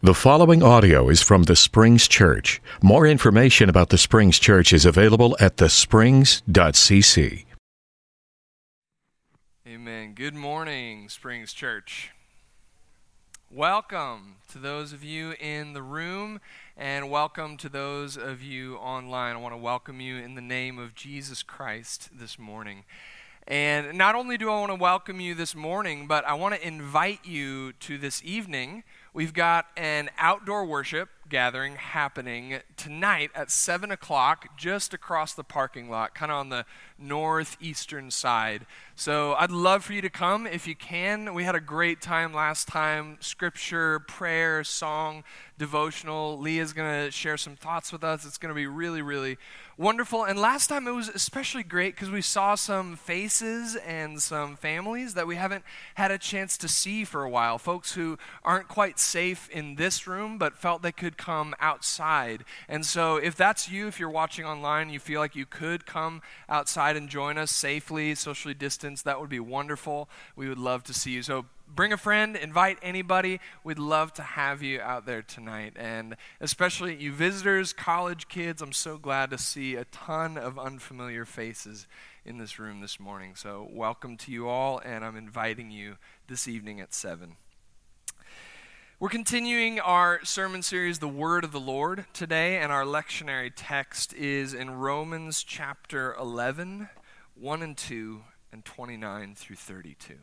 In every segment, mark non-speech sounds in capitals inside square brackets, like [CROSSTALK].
The following audio is from the Springs Church. More information about the Springs Church is available at thesprings.cc. Amen. Good morning, Springs Church. Welcome to those of you in the room, and welcome to those of you online. I want to welcome you in the name of Jesus Christ this morning. And not only do I want to welcome you this morning, but I want to invite you to this evening We've got an outdoor worship gathering happening tonight at 7 o'clock just across the parking lot, kind of on the northeastern side. So I'd love for you to come if you can. We had a great time last time scripture, prayer, song, devotional. Leah's going to share some thoughts with us. It's going to be really, really wonderful. And last time it was especially great because we saw some faces and some families that we haven't had a chance to see for a while. Folks who aren't quite safe in this room but felt they could come outside. And so if that's you, if you're watching online, you feel like you could come outside and join us safely, socially distanced, that would be wonderful. We would love to see you. So bring a friend, invite anybody. We'd love to have you out there tonight. And especially you visitors, college kids, I'm so glad to see a ton of unfamiliar faces in this room this morning. So, welcome to you all, and I'm inviting you this evening at 7. We're continuing our sermon series, The Word of the Lord, today, and our lectionary text is in Romans chapter 11, 1 and 2, and 29 through 32.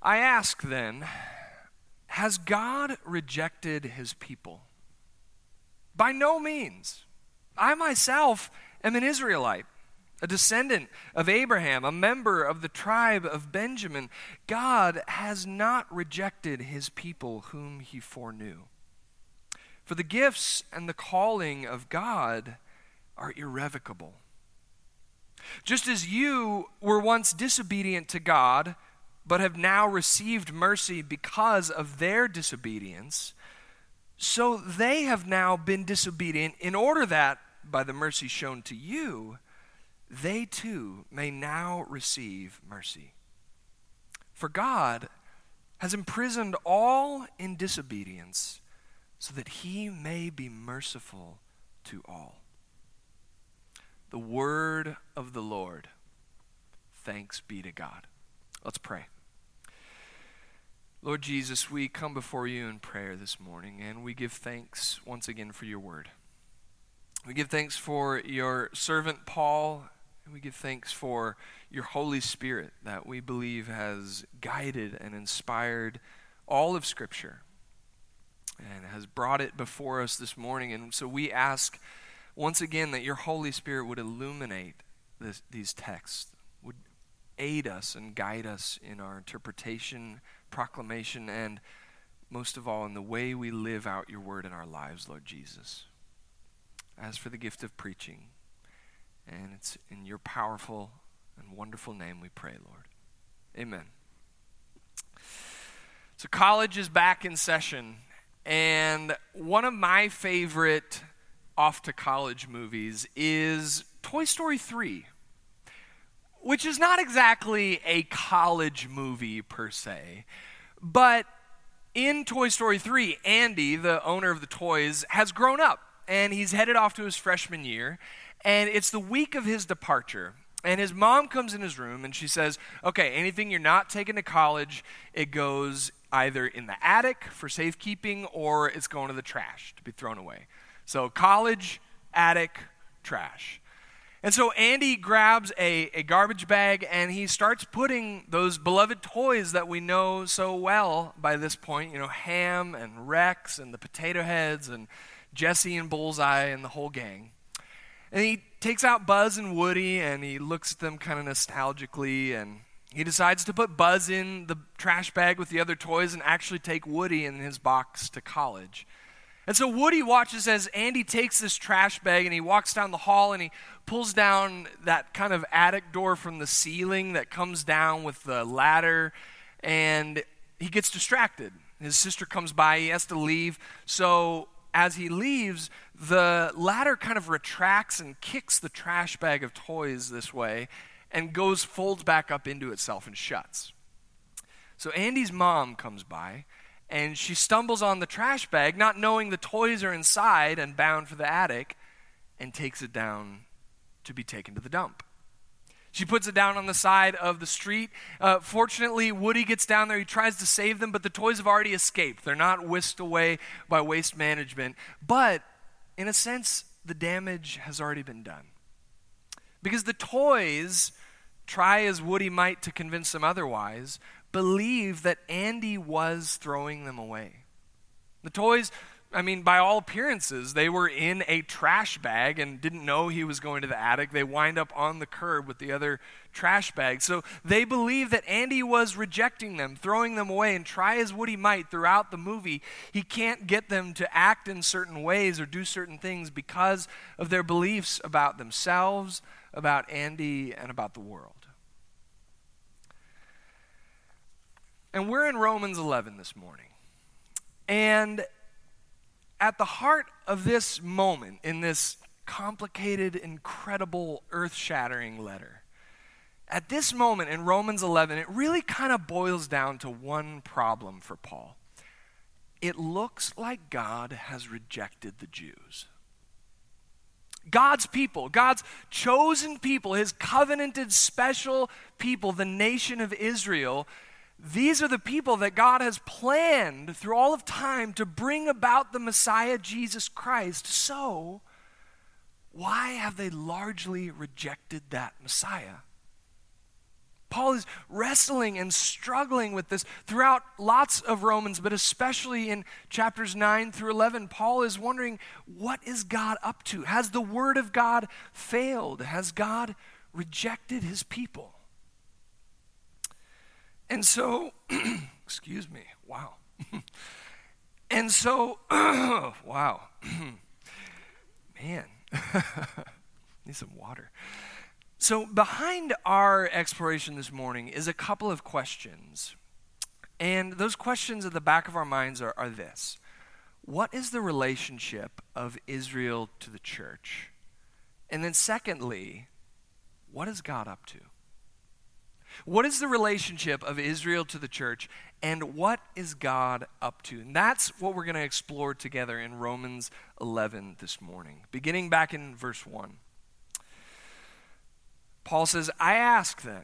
I ask then, has God rejected his people? By no means. I myself am an Israelite, a descendant of Abraham, a member of the tribe of Benjamin. God has not rejected his people whom he foreknew. For the gifts and the calling of God are irrevocable. Just as you were once disobedient to God, but have now received mercy because of their disobedience, so they have now been disobedient in order that, by the mercy shown to you, they too may now receive mercy. For God has imprisoned all in disobedience so that he may be merciful to all. The word of the Lord. Thanks be to God. Let's pray. Lord Jesus, we come before you in prayer this morning and we give thanks once again for your word. We give thanks for your servant Paul, and we give thanks for your Holy Spirit that we believe has guided and inspired all of Scripture and has brought it before us this morning. And so we ask once again that your Holy Spirit would illuminate this, these texts, would aid us and guide us in our interpretation proclamation, and most of all, in the way we live out your word in our lives, Lord Jesus. As for the gift of preaching, and it's in your powerful and wonderful name we pray, Lord. Amen. So, college is back in session, and one of my favorite off to college movies is Toy Story 3 which is not exactly a college movie per se. But in Toy Story 3, Andy, the owner of the toys, has grown up and he's headed off to his freshman year. And it's the week of his departure. And his mom comes in his room and she says, Okay, anything you're not taking to college, it goes either in the attic for safekeeping or it's going to the trash to be thrown away. So, college, attic, trash. And so Andy grabs a, a garbage bag and he starts putting those beloved toys that we know so well by this point, you know, Ham and Rex and the potato heads and Jesse and Bullseye and the whole gang. And he takes out Buzz and Woody and he looks at them kind of nostalgically and he decides to put Buzz in the trash bag with the other toys and actually take Woody in his box to college. And so Woody watches as Andy takes this trash bag and he walks down the hall and he pulls down that kind of attic door from the ceiling that comes down with the ladder and he gets distracted. His sister comes by, he has to leave. So as he leaves, the ladder kind of retracts and kicks the trash bag of toys this way and goes, folds back up into itself and shuts. So Andy's mom comes by and she stumbles on the trash bag, not knowing the toys are inside and bound for the attic, and takes it down to be taken to the dump. She puts it down on the side of the street. Uh, fortunately, Woody gets down there. He tries to save them, but the toys have already escaped. They're not whisked away by waste management. But in a sense, the damage has already been done. Because the toys, try as Woody might to convince them otherwise, believe that Andy was throwing them away. The toys I mean, by all appearances, they were in a trash bag and didn't know he was going to the attic. They wind up on the curb with the other trash bags. So they believe that Andy was rejecting them, throwing them away, and try as Woody might throughout the movie, he can't get them to act in certain ways or do certain things because of their beliefs about themselves, about Andy, and about the world. And we're in Romans 11 this morning. And at the heart of this moment, in this complicated, incredible, earth shattering letter, at this moment in Romans 11, it really kind of boils down to one problem for Paul. It looks like God has rejected the Jews. God's people, God's chosen people, his covenanted special people, the nation of Israel, these are the people that God has planned through all of time to bring about the Messiah, Jesus Christ. So, why have they largely rejected that Messiah? Paul is wrestling and struggling with this throughout lots of Romans, but especially in chapters 9 through 11. Paul is wondering what is God up to? Has the word of God failed? Has God rejected his people? And so, [CLEARS THROAT] excuse me, wow. [LAUGHS] and so, [CLEARS THROAT] wow. [CLEARS THROAT] Man, [LAUGHS] need some water. So, behind our exploration this morning is a couple of questions. And those questions at the back of our minds are, are this What is the relationship of Israel to the church? And then, secondly, what is God up to? What is the relationship of Israel to the church, and what is God up to? And that's what we're going to explore together in Romans 11 this morning, beginning back in verse 1. Paul says, I ask then,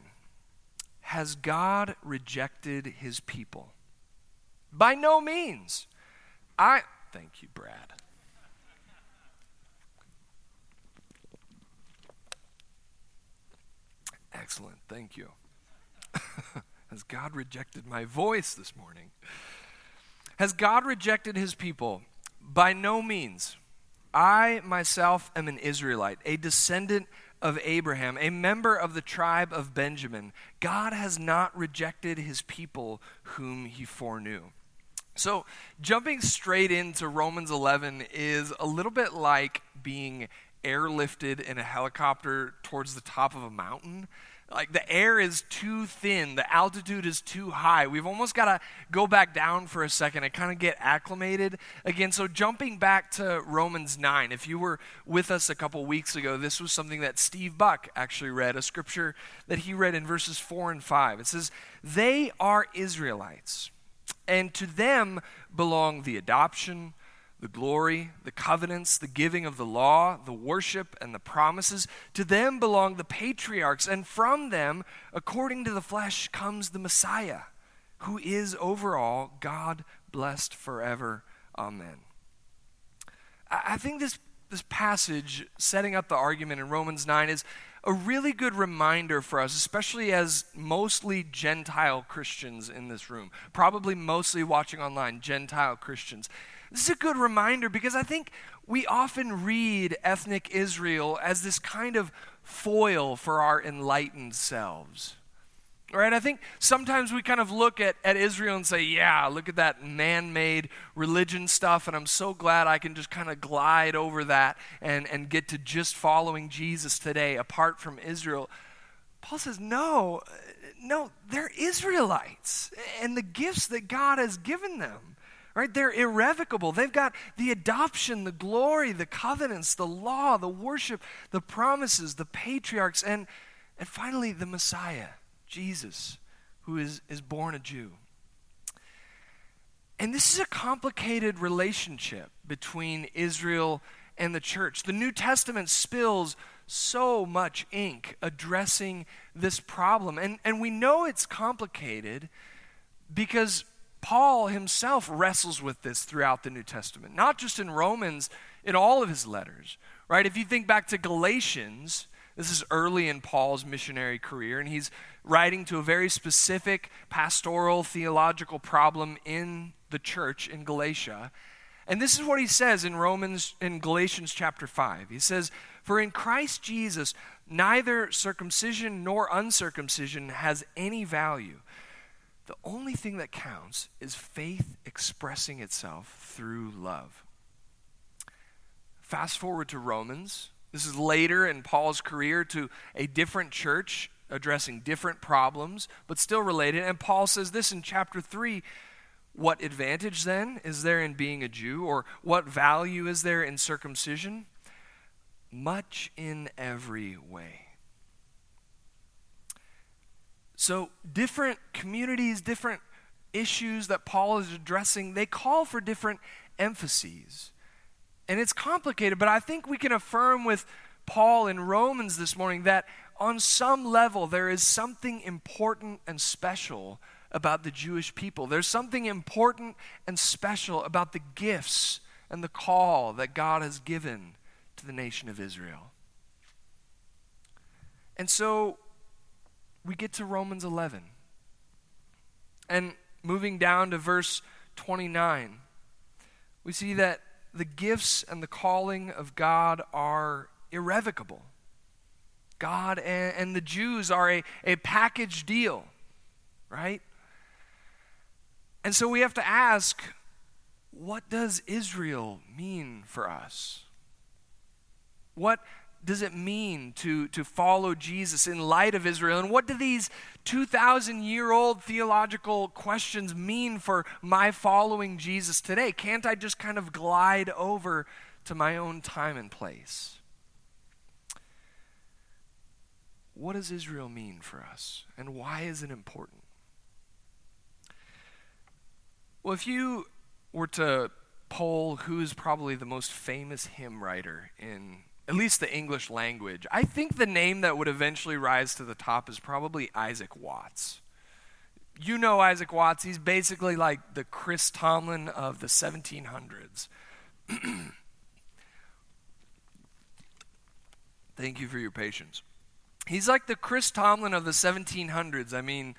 has God rejected his people? By no means. I thank you, Brad. Excellent. Thank you. [LAUGHS] Has God rejected my voice this morning? Has God rejected his people? By no means. I myself am an Israelite, a descendant of Abraham, a member of the tribe of Benjamin. God has not rejected his people whom he foreknew. So, jumping straight into Romans 11 is a little bit like being airlifted in a helicopter towards the top of a mountain like the air is too thin, the altitude is too high. We've almost got to go back down for a second and kind of get acclimated again. So, jumping back to Romans 9, if you were with us a couple weeks ago, this was something that Steve Buck actually read, a scripture that he read in verses 4 and 5. It says, They are Israelites, and to them belong the adoption the glory, the covenants, the giving of the law, the worship, and the promises. To them belong the patriarchs, and from them, according to the flesh, comes the Messiah, who is over all God blessed forever. Amen. I think this, this passage, setting up the argument in Romans 9, is a really good reminder for us, especially as mostly Gentile Christians in this room, probably mostly watching online, Gentile Christians this is a good reminder because I think we often read ethnic Israel as this kind of foil for our enlightened selves. Right? I think sometimes we kind of look at, at Israel and say, yeah, look at that man made religion stuff, and I'm so glad I can just kind of glide over that and, and get to just following Jesus today apart from Israel. Paul says, no, uh, no, they're Israelites and the gifts that God has given them right? They're irrevocable. They've got the adoption, the glory, the covenants, the law, the worship, the promises, the patriarchs, and, and finally the Messiah, Jesus, who is, is born a Jew. And this is a complicated relationship between Israel and the church. The New Testament spills so much ink addressing this problem. And, and we know it's complicated because Paul himself wrestles with this throughout the New Testament, not just in Romans, in all of his letters, right? If you think back to Galatians, this is early in Paul's missionary career, and he's writing to a very specific pastoral theological problem in the church in Galatia. And this is what he says in Romans in Galatians chapter 5. He says, "For in Christ Jesus neither circumcision nor uncircumcision has any value. The only thing that counts is faith expressing itself through love." Fast forward to Romans. This is later in Paul's career to a different church addressing different problems, but still related. And Paul says this in chapter 3 what advantage then is there in being a Jew, or what value is there in circumcision? Much in every way. So, different communities, different issues that Paul is addressing, they call for different emphases. And it's complicated, but I think we can affirm with Paul in Romans this morning that on some level there is something important and special about the Jewish people. There's something important and special about the gifts and the call that God has given to the nation of Israel. And so we get to Romans 11. And moving down to verse 29, we see that the gifts and the calling of God are irrevocable. God and, and the Jews are a, a package deal, right? And so we have to ask what does Israel mean for us? What does it mean to, to follow Jesus in light of Israel? And what do these 2,000 year old theological questions mean for my following Jesus today? Can't I just kind of glide over to my own time and place? What does Israel mean for us? And why is it important? Well, if you were to poll who is probably the most famous hymn writer in at least the English language, I think the name that would eventually rise to the top is probably Isaac Watts. You know Isaac Watts, he's basically like the Chris Tomlin of the 1700s. [CLEARS THROAT] Thank you for your patience. He's like the Chris Tomlin of the 1700s. I mean,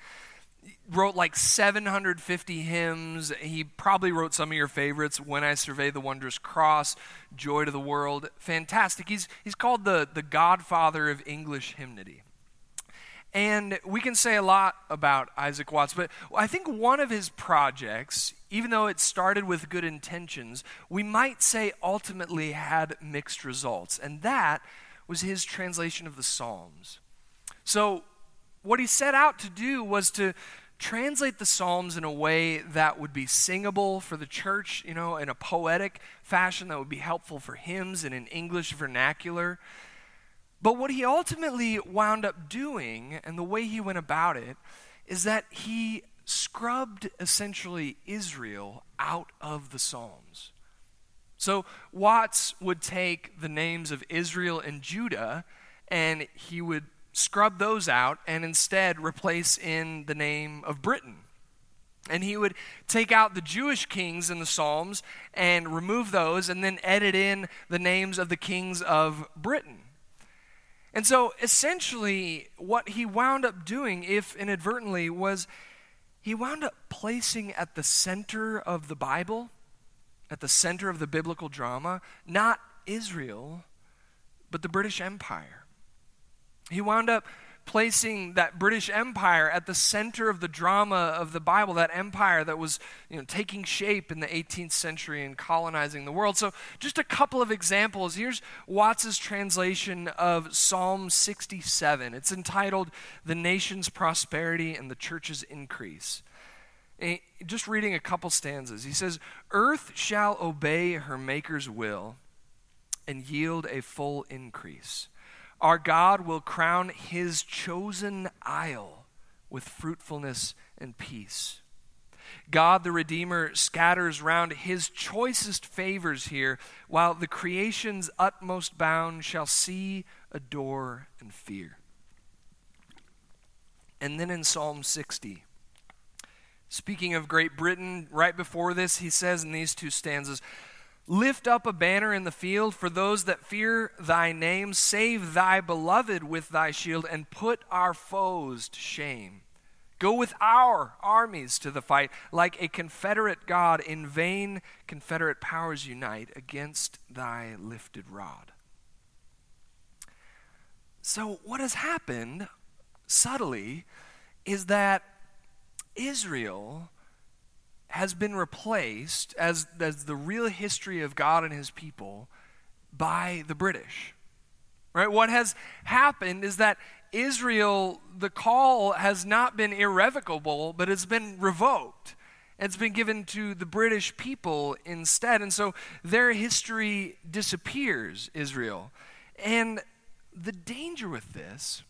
wrote like 750 hymns. He probably wrote some of your favorites When I Survey the Wondrous Cross, Joy to the World. Fantastic. He's, he's called the, the godfather of English hymnody. And we can say a lot about Isaac Watts, but I think one of his projects, even though it started with good intentions, we might say ultimately had mixed results. And that was his translation of the Psalms. So, what he set out to do was to translate the Psalms in a way that would be singable for the church, you know, in a poetic fashion that would be helpful for hymns in an English vernacular. But what he ultimately wound up doing, and the way he went about it, is that he scrubbed essentially Israel out of the Psalms. So Watts would take the names of Israel and Judah and he would scrub those out and instead replace in the name of Britain. And he would take out the Jewish kings in the Psalms and remove those and then edit in the names of the kings of Britain. And so essentially, what he wound up doing, if inadvertently, was he wound up placing at the center of the Bible, at the center of the biblical drama, not Israel, but the British Empire. He wound up placing that British Empire at the center of the drama of the Bible, that empire that was you know, taking shape in the 18th century and colonizing the world. So, just a couple of examples. Here's Watts's translation of Psalm 67. It's entitled The Nation's Prosperity and the Church's Increase. Just reading a couple stanzas. He says, Earth shall obey her Maker's will and yield a full increase. Our God will crown his chosen isle with fruitfulness and peace. God the Redeemer scatters round his choicest favors here, while the creation's utmost bound shall see, adore, and fear. And then in Psalm 60, speaking of Great Britain, right before this, he says in these two stanzas, Lift up a banner in the field for those that fear thy name. Save thy beloved with thy shield and put our foes to shame. Go with our armies to the fight. Like a confederate God, in vain confederate powers unite against thy lifted rod. So, what has happened subtly is that Israel has been replaced as, as the real history of God and his people by the British. Right? What has happened is that Israel, the call has not been irrevocable, but it's been revoked. It's been given to the British people instead. And so their history disappears, Israel. And the danger with this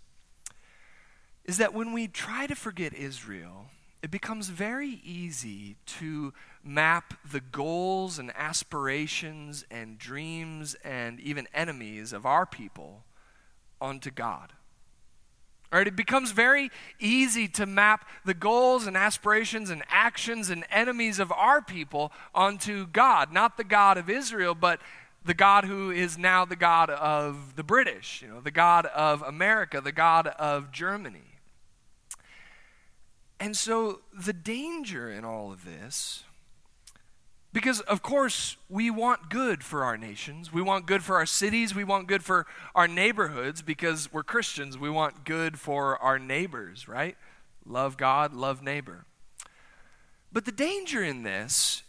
is that when we try to forget Israel, it becomes very easy to map the goals and aspirations and dreams and even enemies of our people onto God. Right, it becomes very easy to map the goals and aspirations and actions and enemies of our people onto God, not the God of Israel, but the God who is now the God of the British, you know, the God of America, the God of Germany. And so the danger in all of this, because of course we want good for our nations, we want good for our cities, we want good for our neighborhoods because we're Christians, we want good for our neighbors, right? Love God, love neighbor. But the danger in this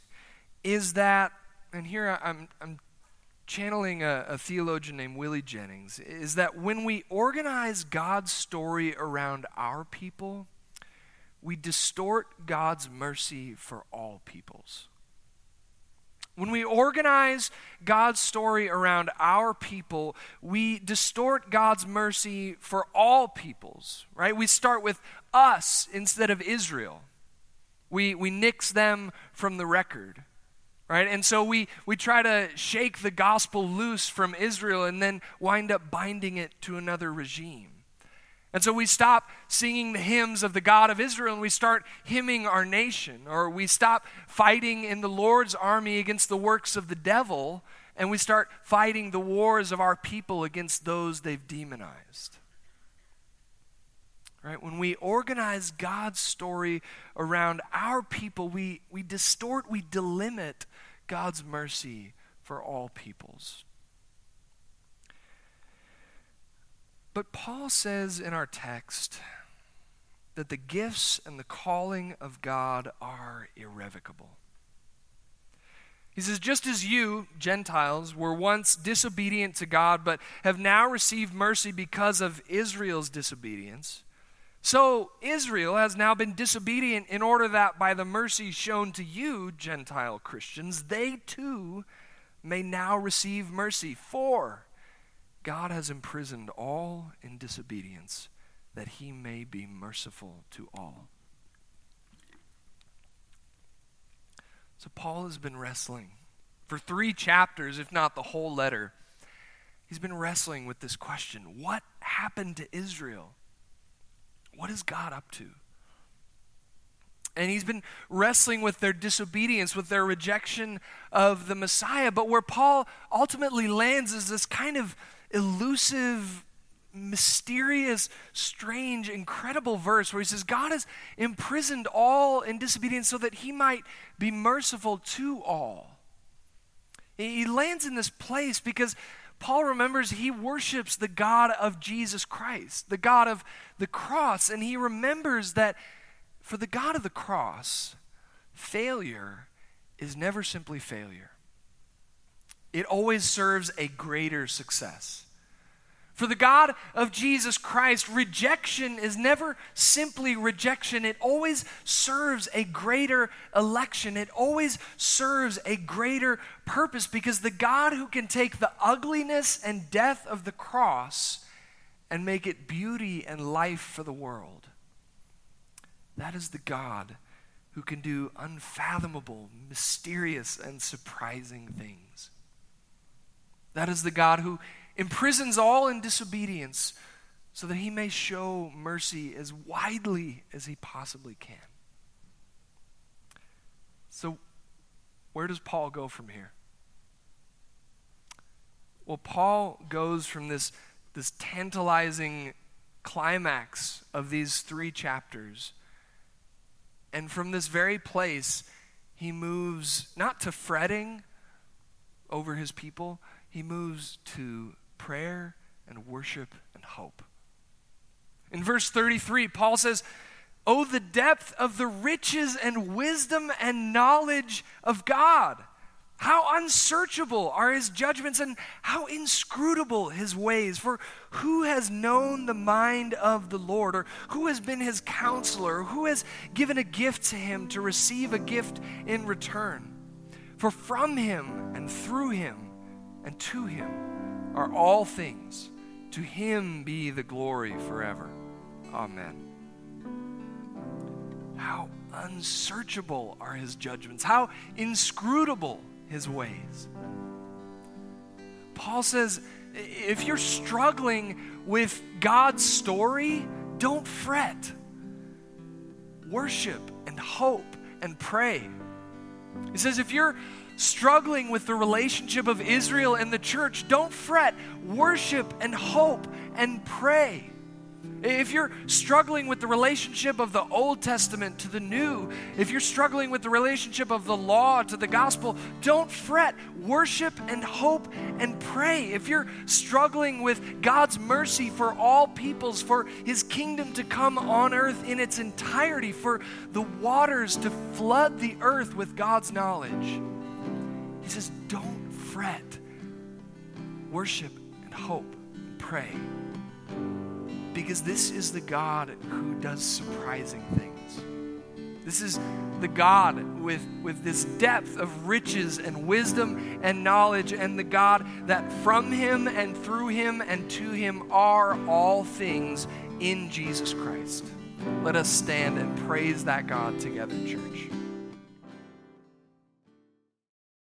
is that, and here I'm, I'm channeling a, a, theologian named Willie Jennings, is that when we organize God's story around our people, we distort God's mercy for all peoples. When we organize God's story around our people, we distort God's mercy for all peoples, right? We start with us instead of Israel. We, we nix them from the record, right? And so we, we try to shake the gospel loose from Israel and then wind up binding it to another regime. And so we stop singing the hymns of the God of Israel and we start hymning our nation, or we stop fighting in the Lord's army against the works of the devil and we start fighting the wars of our people against those they've demonized. Right? When we organize God's story around our people, we, we distort, we delimit God's mercy for all peoples. But Paul says in our text that the gifts and the calling of God are irrevocable. He says, just as you, Gentiles, were once disobedient to God, but have now received mercy because of Israel's disobedience, so Israel has now been disobedient in order that by the mercy shown to you, Gentile Christians, they too may now receive mercy. For God has imprisoned all in disobedience that he may be merciful to all. So, Paul has been wrestling for three chapters, if not the whole letter. He's been wrestling with this question What happened to Israel? What is God up to? And he's been wrestling with their disobedience, with their rejection of the Messiah. But where Paul ultimately lands is this kind of elusive, mysterious, strange, incredible verse where he says, God has imprisoned all in disobedience so that he might be merciful to all. He lands in this place because Paul remembers he worships the God of Jesus Christ, the God of the cross, and he remembers that for the God of the cross, failure is never simply failure it always serves a greater success. For the God of Jesus Christ, rejection is never simply rejection. It always serves a greater election. It always serves a greater purpose because the God who can take the ugliness and death of the cross and make it beauty and life for the world, that is the God who can do unfathomable, mysterious, and surprising things. That is the God who imprisons all in disobedience so that he may show mercy as widely as he possibly can. So, where does Paul go from here? Well, Paul goes from this, this tantalizing climax of these three chapters. And from this very place, he moves not to fretting over his people, he moves to prayer and worship and hope. In verse 33, Paul says, Oh, the depth of the riches and wisdom and knowledge of God! How unsearchable are his judgments and how inscrutable his ways. For who has known the mind of the Lord, or who has been his counselor, or who has given a gift to him to receive a gift in return? For from him and through him and to him are all things. To him be the glory forever. Amen. How unsearchable are his judgments, how inscrutable his ways. Paul says if you're struggling with God's story, don't fret. Worship and hope and pray. He says if you're struggling with the relationship of Israel and the church, don't fret. Worship and hope and pray. If you're struggling with the relationship of the Old Testament to the New, if you're struggling with the relationship of the law to the gospel, don't fret. Worship and hope and pray. If you're struggling with God's mercy for all peoples, for his kingdom to come on earth in its entirety, for the waters to flood the earth with God's knowledge, he says, don't fret. Worship and hope and pray because this is the God who does surprising things. This is the God with, with this depth of riches and wisdom and knowledge, and the God that from him and through him and to him are all things in Jesus Christ. Let us stand and praise that God together, church.